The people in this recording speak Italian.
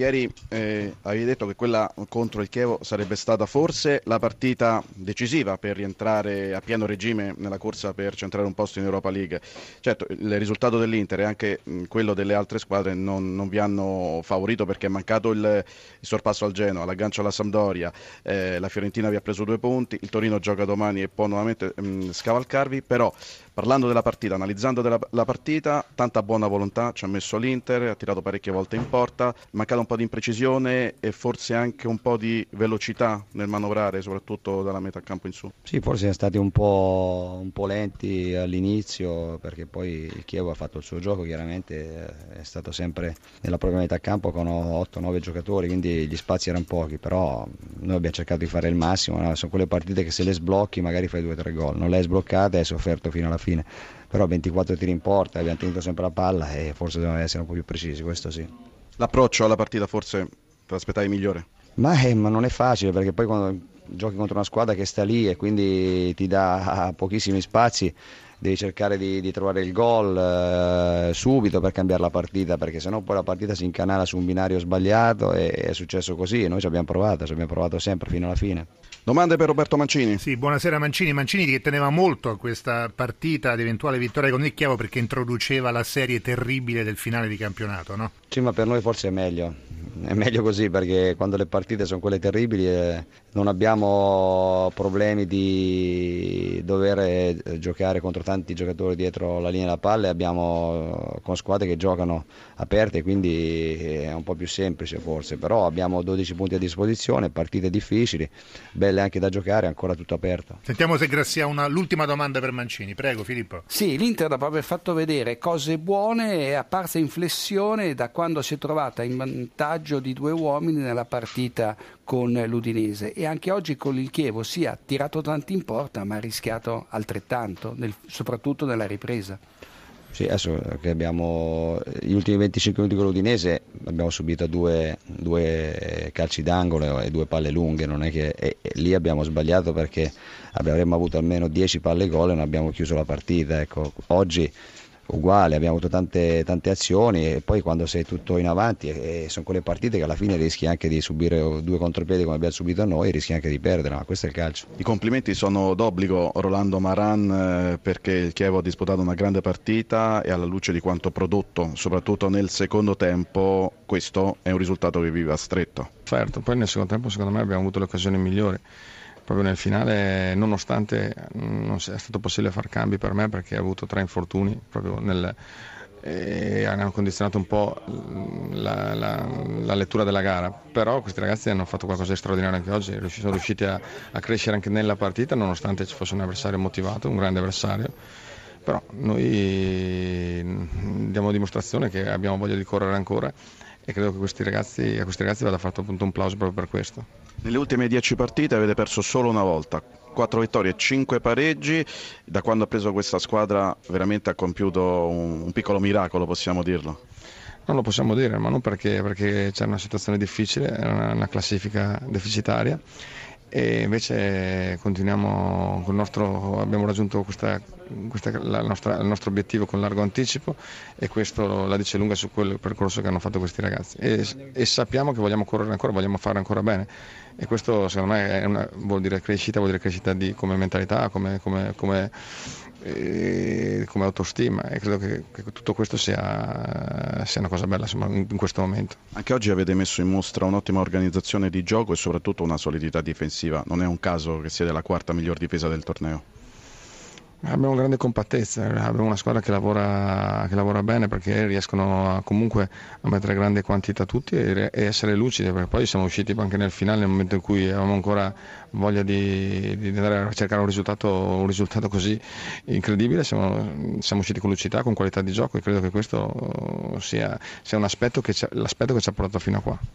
Ieri eh, avevi detto che quella contro il Chievo sarebbe stata forse la partita decisiva per rientrare a pieno regime nella corsa per centrare un posto in Europa League. Certo, il risultato dell'Inter e anche quello delle altre squadre non, non vi hanno favorito perché è mancato il, il sorpasso al Genoa, l'aggancio alla Sampdoria, eh, la Fiorentina vi ha preso due punti, il Torino gioca domani e può nuovamente mh, scavalcarvi, però parlando della partita, analizzando della, la partita, tanta buona volontà ci ha messo l'Inter, ha tirato parecchie volte in porta, mancato un po' di imprecisione e forse anche un po' di velocità nel manovrare, soprattutto dalla metà campo in su. Sì, forse siamo stati un po', un po', lenti all'inizio perché poi il Chievo ha fatto il suo gioco, chiaramente è stato sempre nella propria metà campo con 8-9 giocatori, quindi gli spazi erano pochi, però noi abbiamo cercato di fare il massimo, no? sono quelle partite che se le sblocchi magari fai 2-3 gol, non le hai sbloccate hai sofferto fino alla fine, però 24 tiri in porta, abbiamo tenuto sempre la palla e forse dobbiamo essere un po' più precisi, questo sì. L'approccio alla partita forse te l'aspettavi migliore? Ma, eh, ma non è facile perché poi quando giochi contro una squadra che sta lì e quindi ti dà pochissimi spazi devi cercare di, di trovare il gol eh, subito per cambiare la partita perché sennò poi la partita si incanala su un binario sbagliato e è successo così e noi ci abbiamo provato, ci abbiamo provato sempre fino alla fine. Domande per Roberto Mancini. Sì, buonasera Mancini. Mancini che teneva molto a questa partita di eventuale vittoria con il Chievo perché introduceva la serie terribile del finale di campionato, no? Sì, ma per noi forse è meglio. È meglio così perché quando le partite sono quelle terribili eh, non abbiamo problemi di dover eh, giocare contro tanti giocatori dietro la linea della palla e abbiamo con squadre che giocano aperte, quindi è un po' più semplice forse, però abbiamo 12 punti a disposizione, partite difficili, belle anche da giocare, ancora tutto aperto. Sentiamo se Grassia ha una, l'ultima domanda per Mancini, prego Filippo. Sì, l'Inter dopo aver fatto vedere cose buone è apparsa in flessione da quando si è trovata in vantaggio di due uomini nella partita con l'Udinese e anche oggi con il Chievo si è tirato tanto in porta ma ha rischiato altrettanto, nel, soprattutto nella ripresa. Sì, adesso che abbiamo gli ultimi 25 minuti con l'Udinese abbiamo subito due, due calci d'angolo e due palle lunghe, non è che e, e lì abbiamo sbagliato perché avremmo avuto almeno 10 palle gol e non abbiamo chiuso la partita. Ecco, oggi uguale, abbiamo avuto tante, tante, azioni e poi quando sei tutto in avanti e, e sono quelle partite che alla fine rischi anche di subire due contropiedi come abbiamo subito noi, rischi anche di perdere, ma questo è il calcio. I complimenti sono d'obbligo Rolando Maran eh, perché il Chievo ha disputato una grande partita e alla luce di quanto prodotto, soprattutto nel secondo tempo, questo è un risultato che vive a stretto. Certo, poi nel secondo tempo secondo me abbiamo avuto le occasioni migliori proprio nel finale, nonostante non sia stato possibile far cambi per me perché ho avuto tre infortuni proprio nel, e hanno condizionato un po' la, la, la, lettura della gara. Però questi ragazzi hanno fatto qualcosa di straordinario anche oggi sono riusciti a, a crescere anche nella partita nonostante ci fosse un avversario motivato un grande avversario. Però noi diamo dimostrazione che abbiamo voglia di correre ancora e credo che questi ragazzi, a questi ragazzi vada fatto appunto un plauso proprio per questo. Nelle ultime dieci partite avete perso solo una volta, quattro vittorie e cinque pareggi, da quando ha preso questa squadra veramente ha compiuto un, un piccolo miracolo, possiamo dirlo. Non lo possiamo dire, ma non perché, perché c'è una situazione difficile, è una, una classifica deficitaria e invece continuiamo con il nostro, abbiamo raggiunto questa, questa, nostra, il nostro obiettivo con largo anticipo e questo la dice lunga su quel percorso che hanno fatto questi ragazzi. E, e sappiamo che vogliamo correre ancora, vogliamo fare ancora bene. E questo secondo me una, vuol dire crescita, vuol dire crescita di, come mentalità, come, come, come come autostima e credo che, che tutto questo sia, sia, una cosa bella insomma, in, in questo momento. Anche oggi avete messo in mostra un'ottima organizzazione di gioco e soprattutto una solidità difensiva, non è un caso che siete la quarta miglior difesa del torneo. Abbiamo grande compattezza, abbiamo una squadra che lavora, che lavora bene perché riescono a, comunque a mettere grande quantità tutti e, e, essere lucidi, perché poi siamo usciti anche nel finale nel momento in cui avevamo ancora voglia di, di andare a cercare un risultato, un risultato così incredibile, siamo, siamo, usciti con lucidità, con qualità di gioco e credo che questo sia, sia che l'aspetto che ci ha portato fino a qua.